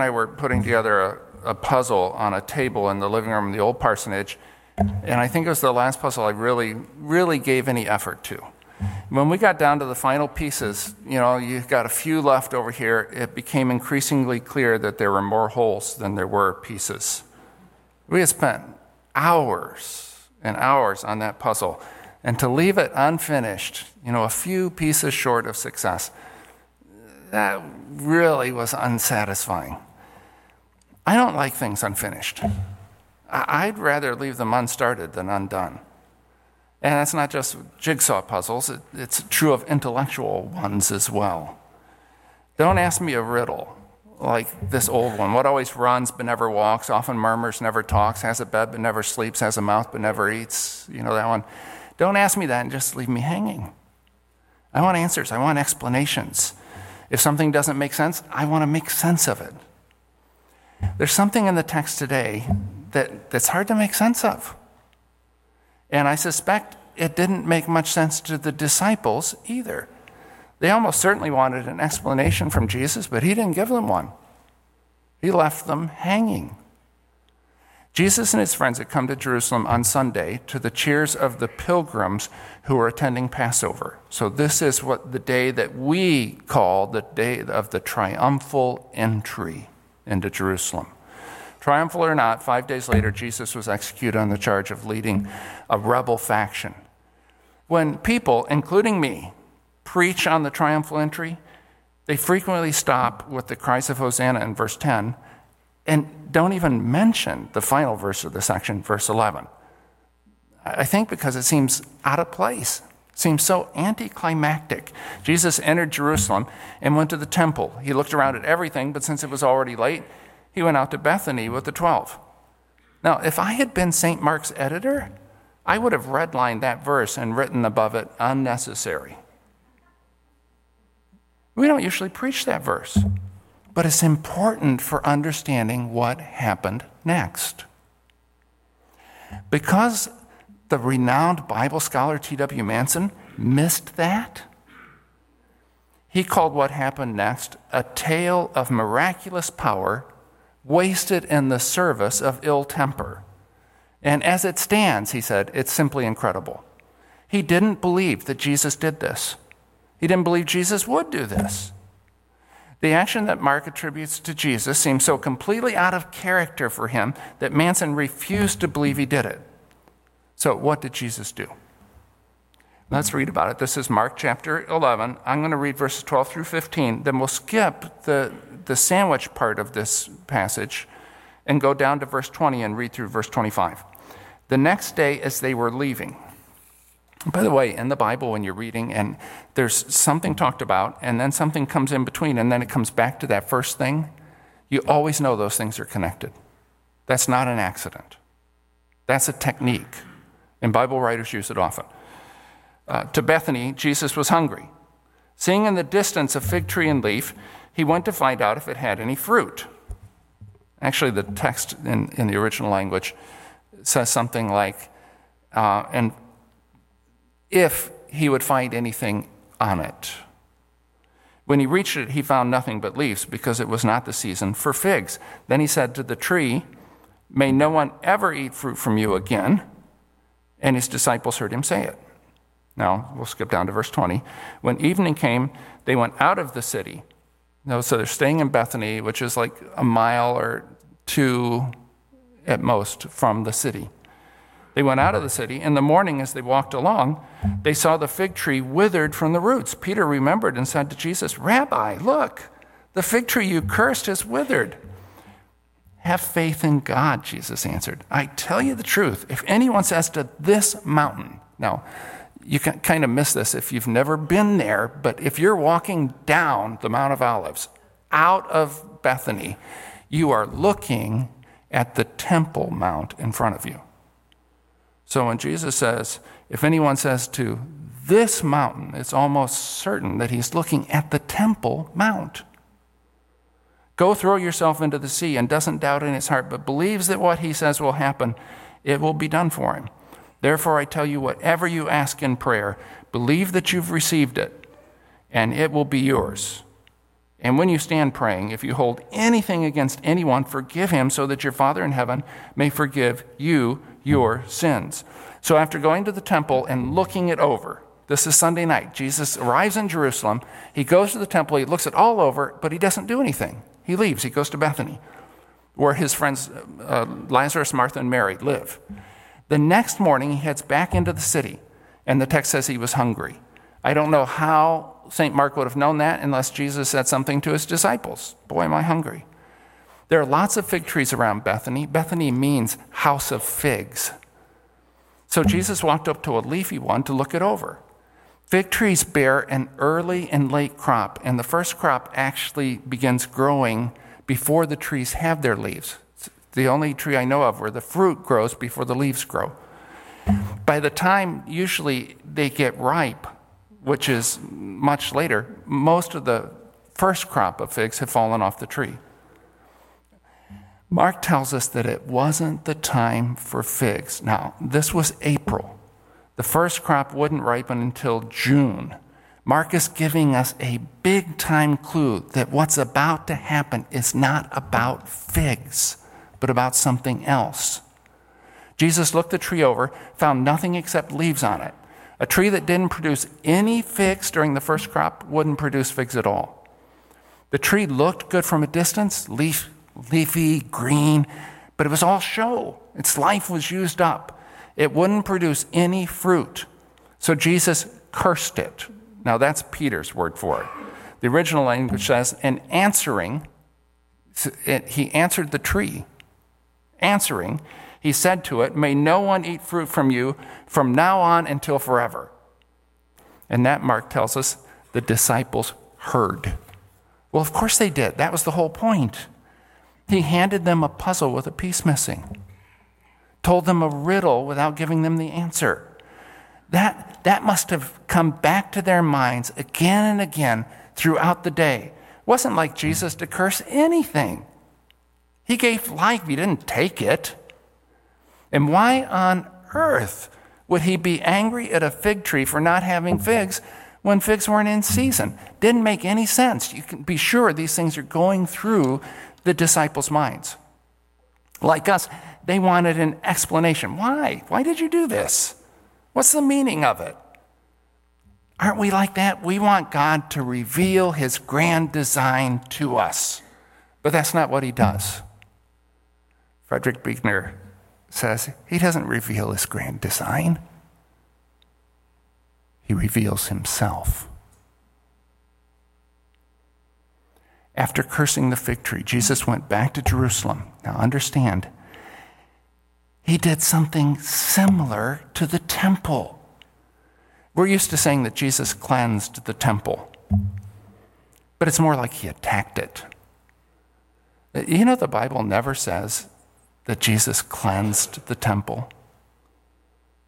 I were putting together a, a puzzle on a table in the living room of the old parsonage, and I think it was the last puzzle I really, really gave any effort to. When we got down to the final pieces, you know, you've got a few left over here, it became increasingly clear that there were more holes than there were pieces. We had spent hours and hours on that puzzle, and to leave it unfinished, you know, a few pieces short of success, that really was unsatisfying. I don't like things unfinished. I'd rather leave them unstarted than undone. And that's not just jigsaw puzzles, it's true of intellectual ones as well. Don't ask me a riddle like this old one. What always runs but never walks, often murmurs, never talks, has a bed but never sleeps, has a mouth but never eats. You know that one. Don't ask me that and just leave me hanging. I want answers, I want explanations. If something doesn't make sense, I want to make sense of it. There's something in the text today that, that's hard to make sense of. And I suspect it didn't make much sense to the disciples either. They almost certainly wanted an explanation from Jesus, but he didn't give them one. He left them hanging. Jesus and his friends had come to Jerusalem on Sunday to the cheers of the pilgrims who were attending Passover. So, this is what the day that we call the day of the triumphal entry into Jerusalem. Triumphal or not, five days later, Jesus was executed on the charge of leading a rebel faction. When people, including me, preach on the triumphal entry, they frequently stop with the cries of Hosanna in verse 10 and don't even mention the final verse of the section, verse 11. I think because it seems out of place, seems so anticlimactic. Jesus entered Jerusalem and went to the temple. He looked around at everything, but since it was already late, he went out to Bethany with the 12. Now, if I had been St. Mark's editor, I would have redlined that verse and written above it, unnecessary. We don't usually preach that verse, but it's important for understanding what happened next. Because the renowned Bible scholar T.W. Manson missed that, he called what happened next a tale of miraculous power wasted in the service of ill temper. And as it stands, he said, it's simply incredible. He didn't believe that Jesus did this. He didn't believe Jesus would do this. The action that Mark attributes to Jesus seems so completely out of character for him that Manson refused to believe he did it. So, what did Jesus do? Let's read about it. This is Mark chapter 11. I'm going to read verses 12 through 15. Then we'll skip the the sandwich part of this passage and go down to verse 20 and read through verse 25. The next day, as they were leaving, by the way, in the Bible, when you're reading and there's something talked about, and then something comes in between, and then it comes back to that first thing, you always know those things are connected. That's not an accident, that's a technique. And Bible writers use it often. Uh, to Bethany, Jesus was hungry. Seeing in the distance a fig tree and leaf, he went to find out if it had any fruit. Actually, the text in, in the original language says something like, uh, and if he would find anything on it. When he reached it, he found nothing but leaves because it was not the season for figs. Then he said to the tree, May no one ever eat fruit from you again. And his disciples heard him say it. Now, we'll skip down to verse 20. When evening came, they went out of the city no, so they're staying in Bethany, which is like a mile or two at most from the city. They went out of the city. In the morning, as they walked along, they saw the fig tree withered from the roots. Peter remembered and said to Jesus, Rabbi, look, the fig tree you cursed is withered. Have faith in God, Jesus answered. I tell you the truth. If anyone says to this mountain, now, you can kind of miss this if you've never been there, but if you're walking down the Mount of Olives out of Bethany, you are looking at the Temple Mount in front of you. So when Jesus says, if anyone says to this mountain, it's almost certain that he's looking at the Temple Mount. Go throw yourself into the sea and doesn't doubt in his heart, but believes that what he says will happen, it will be done for him. Therefore, I tell you, whatever you ask in prayer, believe that you've received it, and it will be yours. And when you stand praying, if you hold anything against anyone, forgive him so that your Father in heaven may forgive you your sins. So after going to the temple and looking it over, this is Sunday night. Jesus arrives in Jerusalem. He goes to the temple. He looks it all over, but he doesn't do anything. He leaves. He goes to Bethany, where his friends uh, Lazarus, Martha, and Mary live. The next morning, he heads back into the city, and the text says he was hungry. I don't know how St. Mark would have known that unless Jesus said something to his disciples. Boy, am I hungry. There are lots of fig trees around Bethany. Bethany means house of figs. So Jesus walked up to a leafy one to look it over. Fig trees bear an early and late crop, and the first crop actually begins growing before the trees have their leaves. It's the only tree I know of where the fruit grows before the leaves grow. By the time usually they get ripe, which is much later, most of the first crop of figs have fallen off the tree. Mark tells us that it wasn't the time for figs. Now, this was April. The first crop wouldn't ripen until June. Mark is giving us a big time clue that what's about to happen is not about figs, but about something else. Jesus looked the tree over, found nothing except leaves on it. A tree that didn't produce any figs during the first crop wouldn't produce figs at all. The tree looked good from a distance, leaf, leafy, green, but it was all show. Its life was used up. It wouldn't produce any fruit. So Jesus cursed it. Now that's Peter's word for it. The original language says, and answering, he answered the tree. Answering, he said to it, May no one eat fruit from you from now on until forever. And that, Mark tells us, the disciples heard. Well, of course they did. That was the whole point. He handed them a puzzle with a piece missing, told them a riddle without giving them the answer. That, that must have come back to their minds again and again throughout the day. It wasn't like Jesus to curse anything. He gave life, he didn't take it. And why on earth would he be angry at a fig tree for not having figs when figs weren't in season? Didn't make any sense. You can be sure these things are going through the disciples' minds. Like us, they wanted an explanation. Why? Why did you do this? What's the meaning of it? Aren't we like that? We want God to reveal his grand design to us. But that's not what he does. Frederick Buechner says he doesn't reveal his grand design, he reveals himself. After cursing the fig tree, Jesus went back to Jerusalem. Now, understand, he did something similar to the temple. We're used to saying that Jesus cleansed the temple, but it's more like he attacked it. You know, the Bible never says that Jesus cleansed the temple.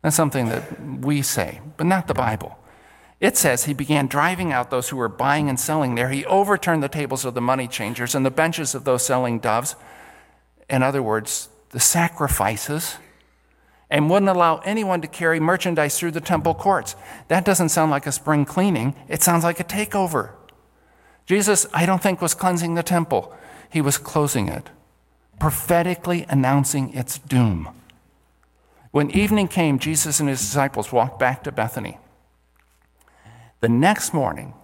That's something that we say, but not the Bible. It says he began driving out those who were buying and selling there. He overturned the tables of the money changers and the benches of those selling doves. In other words, the sacrifices, and wouldn't allow anyone to carry merchandise through the temple courts. That doesn't sound like a spring cleaning, it sounds like a takeover. Jesus, I don't think, was cleansing the temple, he was closing it prophetically announcing its doom. When evening came, Jesus and his disciples walked back to Bethany. The next morning,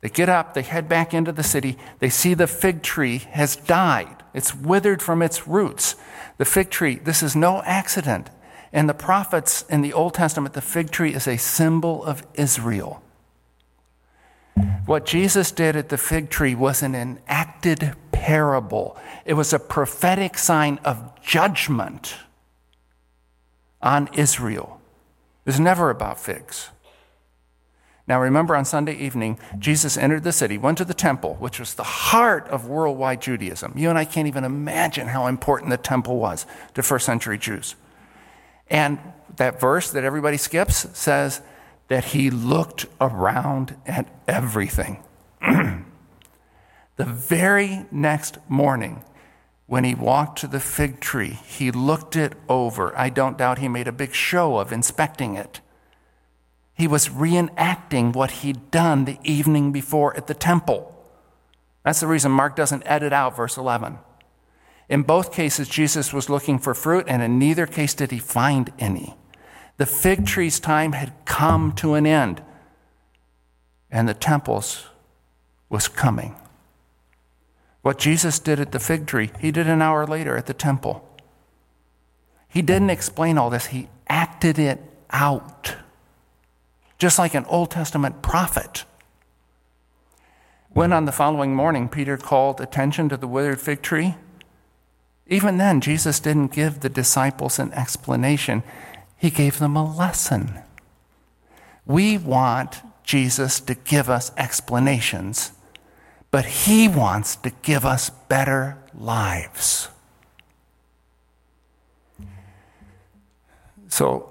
they get up, they head back into the city, they see the fig tree has died. It's withered from its roots. The fig tree, this is no accident. And the prophets in the Old Testament, the fig tree is a symbol of Israel. What Jesus did at the fig tree was an enacted parable, it was a prophetic sign of judgment on Israel. It was never about figs. Now, remember on Sunday evening, Jesus entered the city, went to the temple, which was the heart of worldwide Judaism. You and I can't even imagine how important the temple was to first century Jews. And that verse that everybody skips says that he looked around at everything. the very next morning, when he walked to the fig tree, he looked it over. I don't doubt he made a big show of inspecting it. He was reenacting what he'd done the evening before at the temple. That's the reason Mark doesn't edit out verse 11. In both cases, Jesus was looking for fruit, and in neither case did he find any. The fig tree's time had come to an end, and the temple's was coming. What Jesus did at the fig tree, he did an hour later at the temple. He didn't explain all this, he acted it out, just like an Old Testament prophet. When on the following morning Peter called attention to the withered fig tree, even then Jesus didn't give the disciples an explanation, he gave them a lesson. We want Jesus to give us explanations but He wants to give us better lives. So,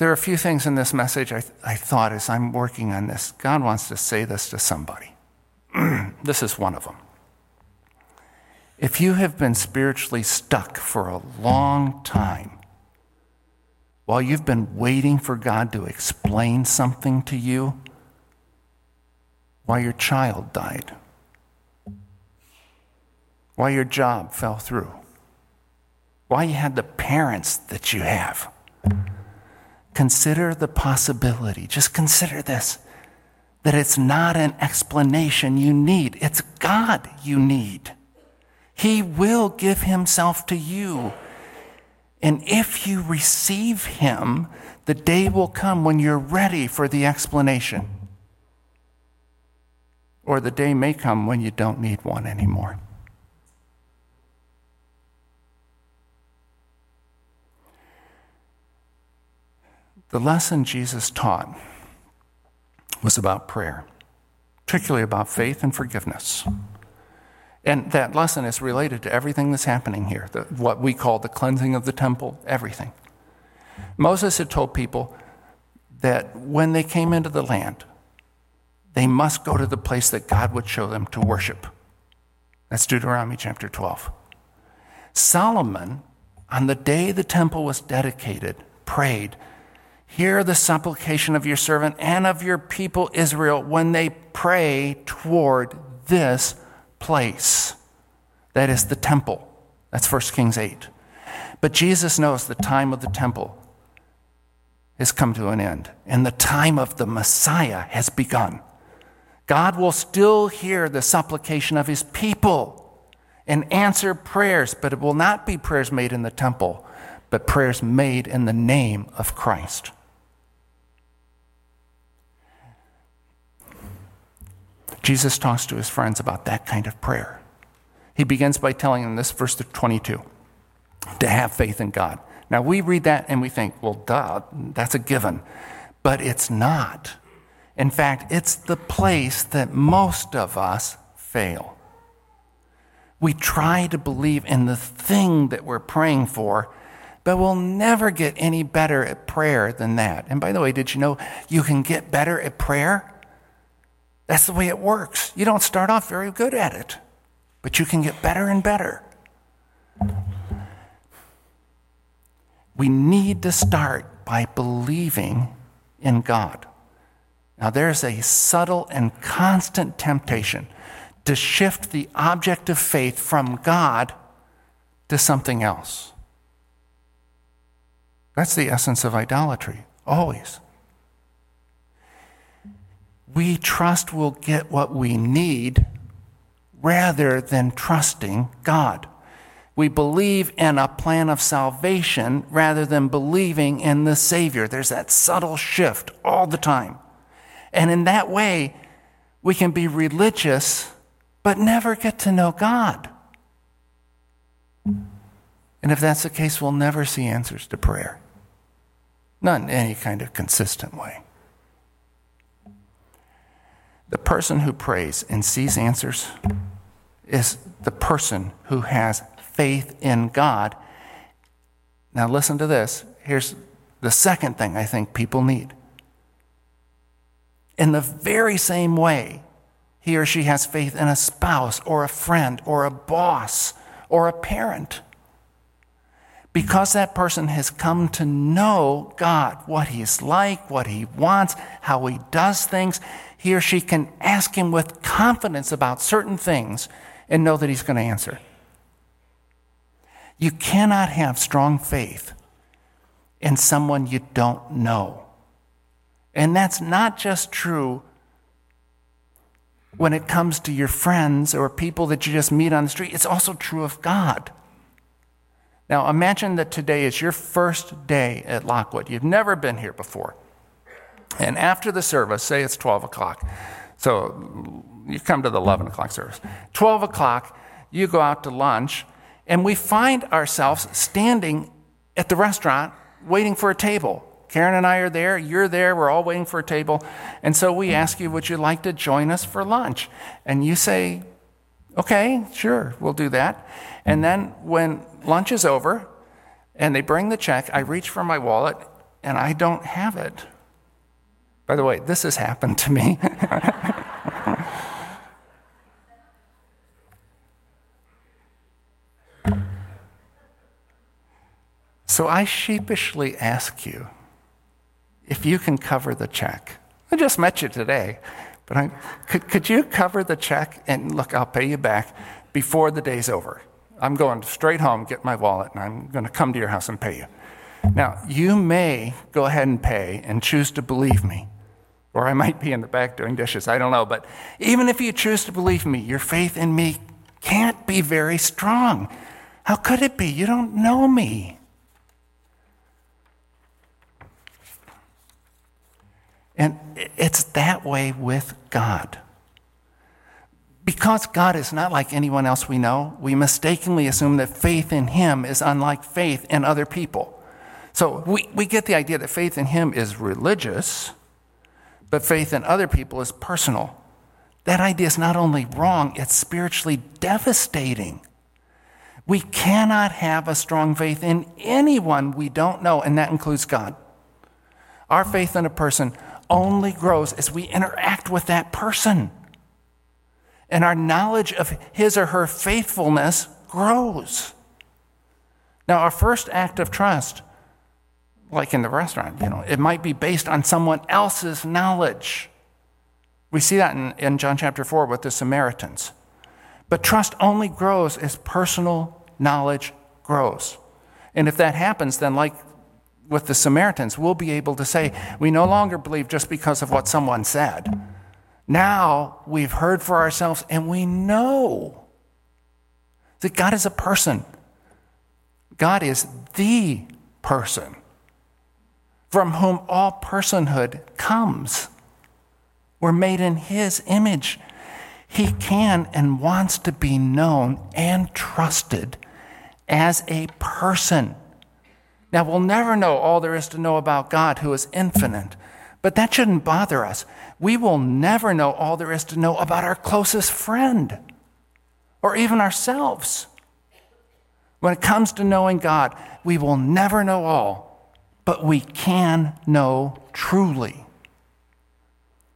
there are a few things in this message I, I thought as I'm working on this. God wants to say this to somebody. this is one of them. If you have been spiritually stuck for a long time, while you've been waiting for God to explain something to you, while your child died, why your job fell through, why you had the parents that you have. Consider the possibility, just consider this that it's not an explanation you need, it's God you need. He will give Himself to you. And if you receive Him, the day will come when you're ready for the explanation. Or the day may come when you don't need one anymore. The lesson Jesus taught was about prayer, particularly about faith and forgiveness. And that lesson is related to everything that's happening here, the, what we call the cleansing of the temple, everything. Moses had told people that when they came into the land, they must go to the place that God would show them to worship. That's Deuteronomy chapter 12. Solomon, on the day the temple was dedicated, prayed Hear the supplication of your servant and of your people Israel when they pray toward this place. That is the temple. That's 1 Kings 8. But Jesus knows the time of the temple has come to an end, and the time of the Messiah has begun. God will still hear the supplication of his people and answer prayers, but it will not be prayers made in the temple, but prayers made in the name of Christ. Jesus talks to his friends about that kind of prayer. He begins by telling them this, verse 22, to have faith in God. Now, we read that and we think, well, duh, that's a given. But it's not. In fact, it's the place that most of us fail. We try to believe in the thing that we're praying for, but we'll never get any better at prayer than that. And by the way, did you know you can get better at prayer that's the way it works. You don't start off very good at it, but you can get better and better. We need to start by believing in God. Now, there's a subtle and constant temptation to shift the object of faith from God to something else. That's the essence of idolatry, always we trust we'll get what we need rather than trusting God. We believe in a plan of salvation rather than believing in the Savior. There's that subtle shift all the time. And in that way, we can be religious but never get to know God. And if that's the case, we'll never see answers to prayer. Not in any kind of consistent way. The person who prays and sees answers is the person who has faith in God. Now, listen to this. Here's the second thing I think people need. In the very same way, he or she has faith in a spouse or a friend or a boss or a parent. because that person has come to know God, what He's like, what He wants, how He does things, he or she can ask Him with confidence about certain things and know that He's going to answer. You cannot have strong faith in someone you don't know. And that's not just true when it comes to your friends or people that you just meet on the street, it's also true of God. Now, imagine that today is your first day at Lockwood. You've never been here before. And after the service, say it's 12 o'clock. So you come to the 11 o'clock service. 12 o'clock, you go out to lunch, and we find ourselves standing at the restaurant waiting for a table. Karen and I are there, you're there, we're all waiting for a table. And so we ask you, would you like to join us for lunch? And you say, okay, sure, we'll do that. And then when lunch is over and they bring the check, I reach for my wallet and I don't have it. By the way, this has happened to me. so I sheepishly ask you if you can cover the check. I just met you today, but I, could, could you cover the check and look, I'll pay you back before the day's over. I'm going straight home, get my wallet, and I'm going to come to your house and pay you. Now, you may go ahead and pay and choose to believe me, or I might be in the back doing dishes, I don't know. But even if you choose to believe me, your faith in me can't be very strong. How could it be? You don't know me. And it's that way with God. Because God is not like anyone else we know, we mistakenly assume that faith in Him is unlike faith in other people. So we, we get the idea that faith in Him is religious, but faith in other people is personal. That idea is not only wrong, it's spiritually devastating. We cannot have a strong faith in anyone we don't know, and that includes God. Our faith in a person only grows as we interact with that person and our knowledge of his or her faithfulness grows. Now, our first act of trust, like in the restaurant, you know, it might be based on someone else's knowledge. We see that in, in John chapter 4 with the Samaritans. But trust only grows as personal knowledge grows. And if that happens, then, like with the Samaritans, we'll be able to say, we no longer believe just because of what someone said now we've heard for ourselves and we know that God is a person. God is the person from whom all personhood comes. We're made in His image. He can and wants to be known and trusted as a person. Now, we'll never know all there is to know about God, who is infinite, but that shouldn't bother us we will never know all there is to know about our closest friend or even ourselves. When it comes to knowing God, we will never know all, but we can know truly.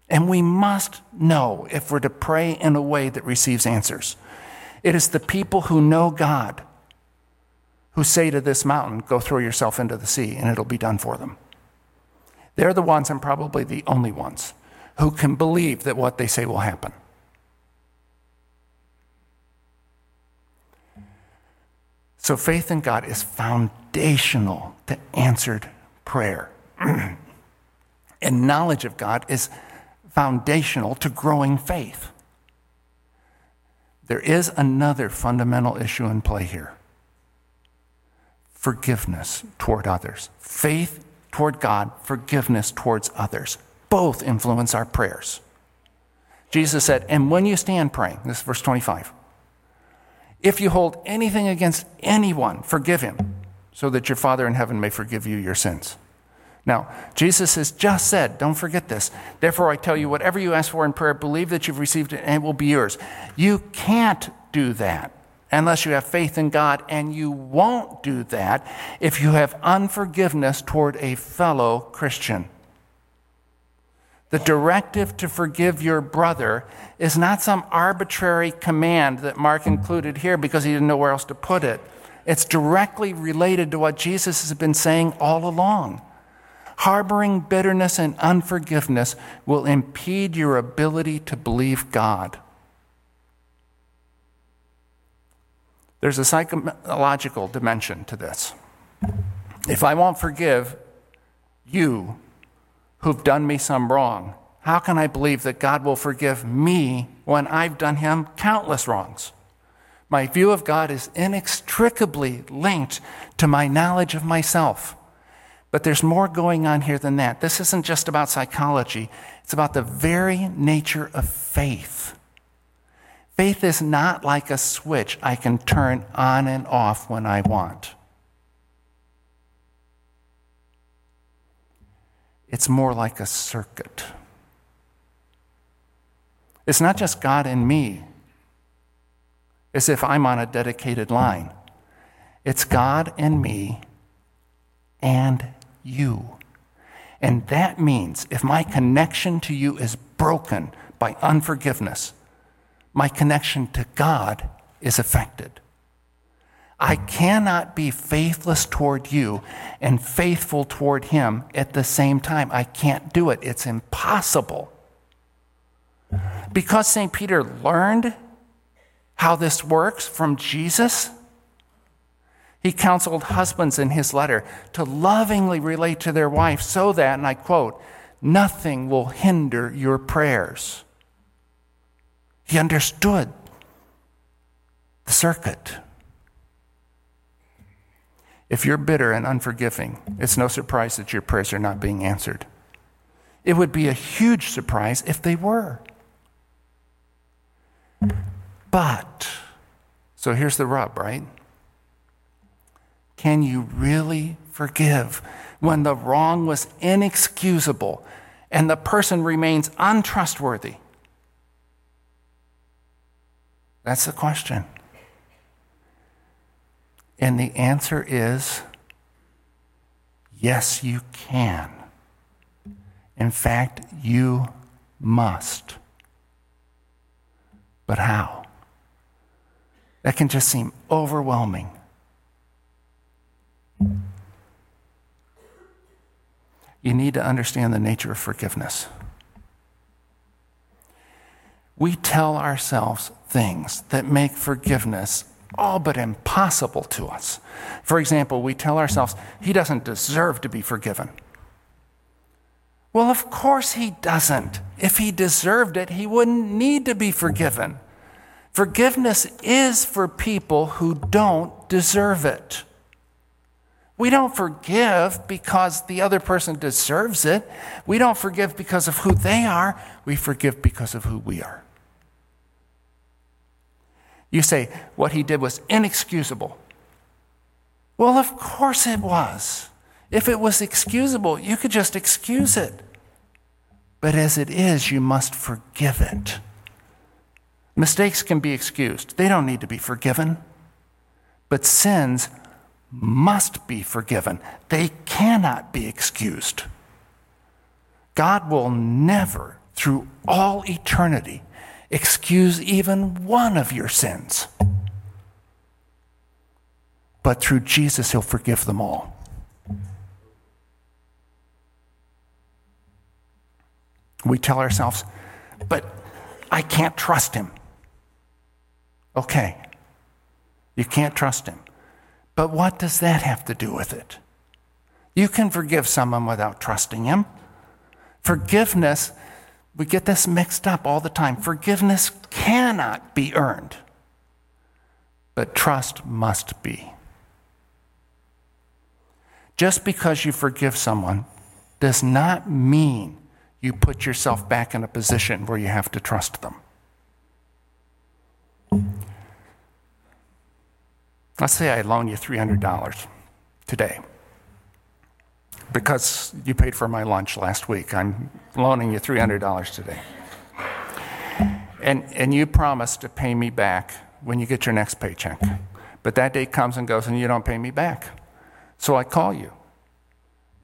And we must know if we're to pray in a way that receives answers. It is the people who know God who say to this mountain, Go throw yourself into the sea, and it'll be done for them. They're the ones, and probably the only ones, who can believe that what they say will happen. So faith in God is foundational to answered prayer. and knowledge of God is foundational to growing faith. There is another fundamental issue in play here forgiveness toward others. Faith toward God, forgiveness towards others both influence our prayers. Jesus said, And when you stand praying, this is verse 25, if you hold anything against anyone, forgive him, so that your Father in heaven may forgive you your sins. Now, Jesus has just said, don't forget this. Therefore, I tell you, whatever you ask for in prayer, believe that you've received it and it will be yours. You can't do that unless you have faith in God, and you won't do that if you have unforgiveness toward a fellow Christian. The directive to forgive your brother is not some arbitrary command that Mark included here because he didn't know where else to put it. It's directly related to what Jesus has been saying all along. Harboring bitterness and unforgiveness will impede your ability to believe God. There's a psychological dimension to this. If I won't forgive you who've done me some wrong, how can I believe that God will forgive me when I've done him countless wrongs? My view of God is inextricably linked to my knowledge of myself. But there's more going on here than that. This isn't just about psychology, it's about the very nature of faith. Faith is not like a switch I can turn on and off when I want. It's more like a circuit. It's not just God and me, as if I'm on a dedicated line. It's God and me and you. And that means if my connection to you is broken by unforgiveness, my connection to God is affected. I cannot be faithless toward you and faithful toward him at the same time. I can't do it. It's impossible. Because St. Peter learned how this works from Jesus, he counseled husbands in his letter to lovingly relate to their wives so that, and I quote, nothing will hinder your prayers. He understood the circuit. If you're bitter and unforgiving, it's no surprise that your prayers are not being answered. It would be a huge surprise if they were. But, so here's the rub, right? Can you really forgive when the wrong was inexcusable and the person remains untrustworthy? That's the question. And the answer is yes, you can. In fact, you must. But how? That can just seem overwhelming. You need to understand the nature of forgiveness. We tell ourselves things that make forgiveness all but impossible to us. For example, we tell ourselves, he doesn't deserve to be forgiven. Well, of course he doesn't. If he deserved it, he wouldn't need to be forgiven. Forgiveness is for people who don't deserve it. We don't forgive because the other person deserves it. We don't forgive because of who they are. We forgive because of who we are. You say, what he did was inexcusable. Well, of course it was. If it was excusable, you could just excuse it. But as it is, you must forgive it. Mistakes can be excused, they don't need to be forgiven. But sins must be forgiven, they cannot be excused. God will never, through all eternity, excuse even one of your sins. But through Jesus, He'll forgive them all. We tell ourselves, but I can't trust Him. Okay, you can't trust Him. But what does that have to do with it? You can forgive someone without trusting Him. Forgiveness we get this mixed up all the time. Forgiveness cannot be earned, but trust must be. Just because you forgive someone does not mean you put yourself back in a position where you have to trust them. Let's say I loan you $300 today because you paid for my lunch last week. I'm loaning you $300 today. And, and you promise to pay me back when you get your next paycheck. But that day comes and goes and you don't pay me back. So I call you.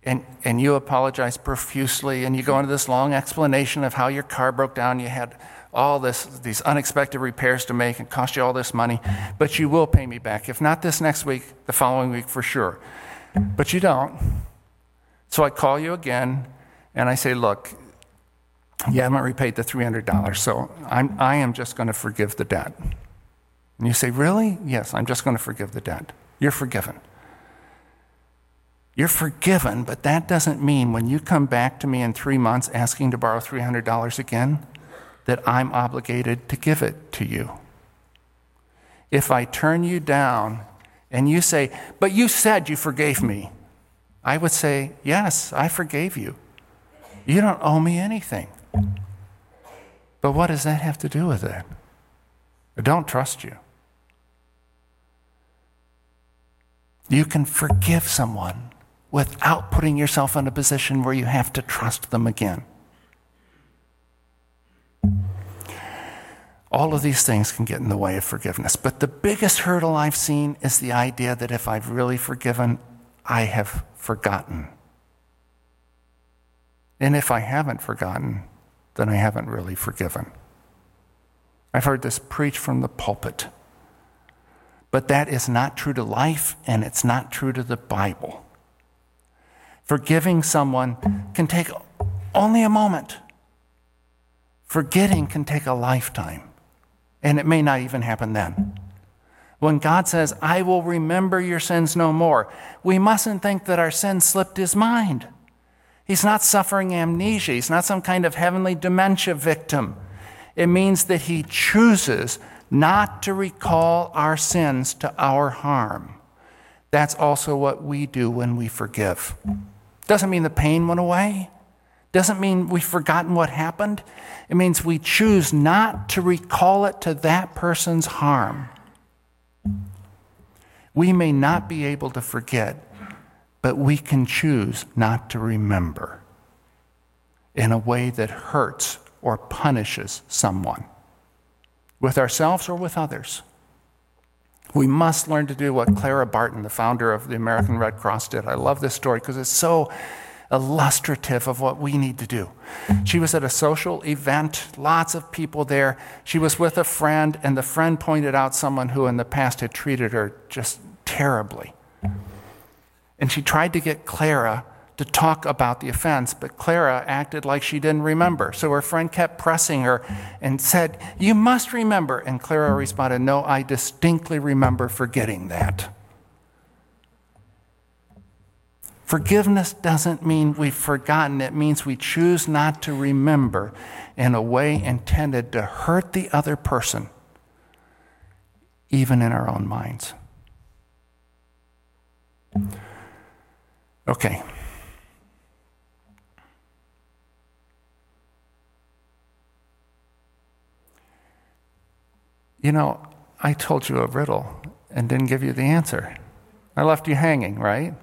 And, and you apologize profusely and you go into this long explanation of how your car broke down. You had all this, these unexpected repairs to make and cost you all this money, but you will pay me back. If not this next week, the following week for sure. But you don't. So I call you again and I say, Look, you haven't repaid the $300, so I'm, I am just going to forgive the debt. And you say, Really? Yes, I'm just going to forgive the debt. You're forgiven. You're forgiven, but that doesn't mean when you come back to me in three months asking to borrow $300 again, that I'm obligated to give it to you. If I turn you down and you say, But you said you forgave me, I would say, Yes, I forgave you. You don't owe me anything. But what does that have to do with it? I don't trust you. You can forgive someone without putting yourself in a position where you have to trust them again. All of these things can get in the way of forgiveness. But the biggest hurdle I've seen is the idea that if I've really forgiven, I have forgotten. And if I haven't forgotten, then I haven't really forgiven. I've heard this preached from the pulpit. But that is not true to life, and it's not true to the Bible. Forgiving someone can take only a moment. Forgetting can take a lifetime, and it may not even happen then. When God says, I will remember your sins no more, we mustn't think that our sins slipped his mind. He's not suffering amnesia, he's not some kind of heavenly dementia victim. It means that he chooses not to recall our sins to our harm. That's also what we do when we forgive. Doesn't mean the pain went away. Doesn't mean we've forgotten what happened. It means we choose not to recall it to that person's harm. We may not be able to forget, but we can choose not to remember in a way that hurts or punishes someone with ourselves or with others. We must learn to do what Clara Barton, the founder of the American Red Cross, did. I love this story because it's so illustrative of what we need to do. She was at a social event, lots of people there. She was with a friend, and the friend pointed out someone who in the past had treated her just terribly. And she tried to get Clara to talk about the offense, but Clara acted like she didn't remember. So her friend kept pressing her and said, You must remember. And Clara responded, No, I distinctly remember forgetting that. Forgiveness doesn't mean we've forgotten, it means we choose not to remember in a way intended to hurt the other person, even in our own minds. Okay. You know, I told you a riddle and didn't give you the answer. I left you hanging, right?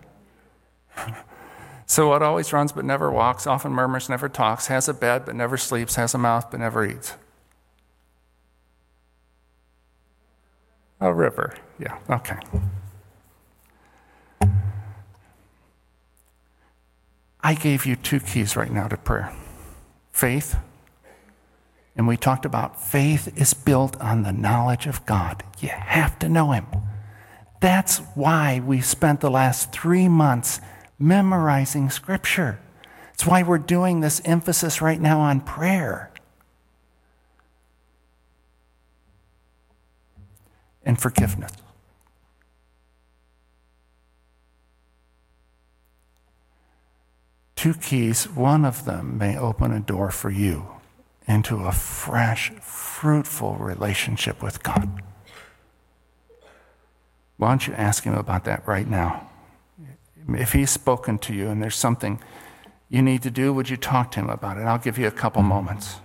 So what always runs but never walks, often murmurs, never talks, has a bed but never sleeps, has a mouth but never eats? A river. Yeah, okay. I gave you two keys right now to prayer faith and we talked about faith is built on the knowledge of God. You have to know Him. That's why we spent the last three months memorizing Scripture. It's why we're doing this emphasis right now on prayer. And forgiveness. Two keys, one of them may open a door for you into a fresh, fruitful relationship with God. Why don't you ask Him about that right now? If He's spoken to you and there's something you need to do, would you talk to Him about it? I'll give you a couple mm-hmm. moments.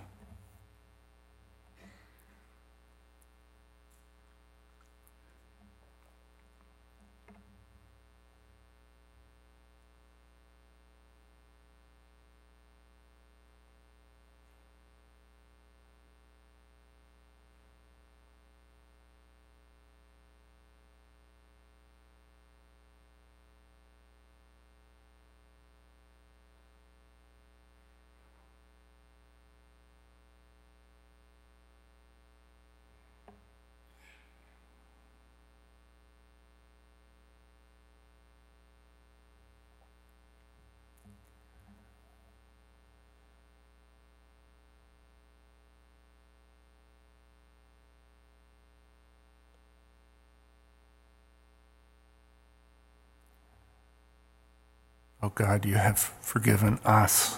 Oh God, you have forgiven us.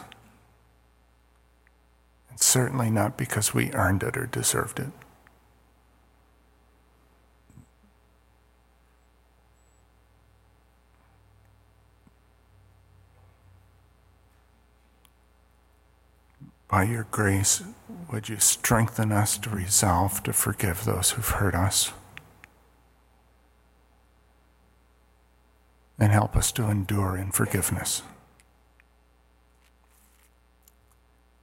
And certainly not because we earned it or deserved it. By your grace, would you strengthen us to resolve to forgive those who've hurt us? and help us to endure in forgiveness.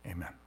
Amen.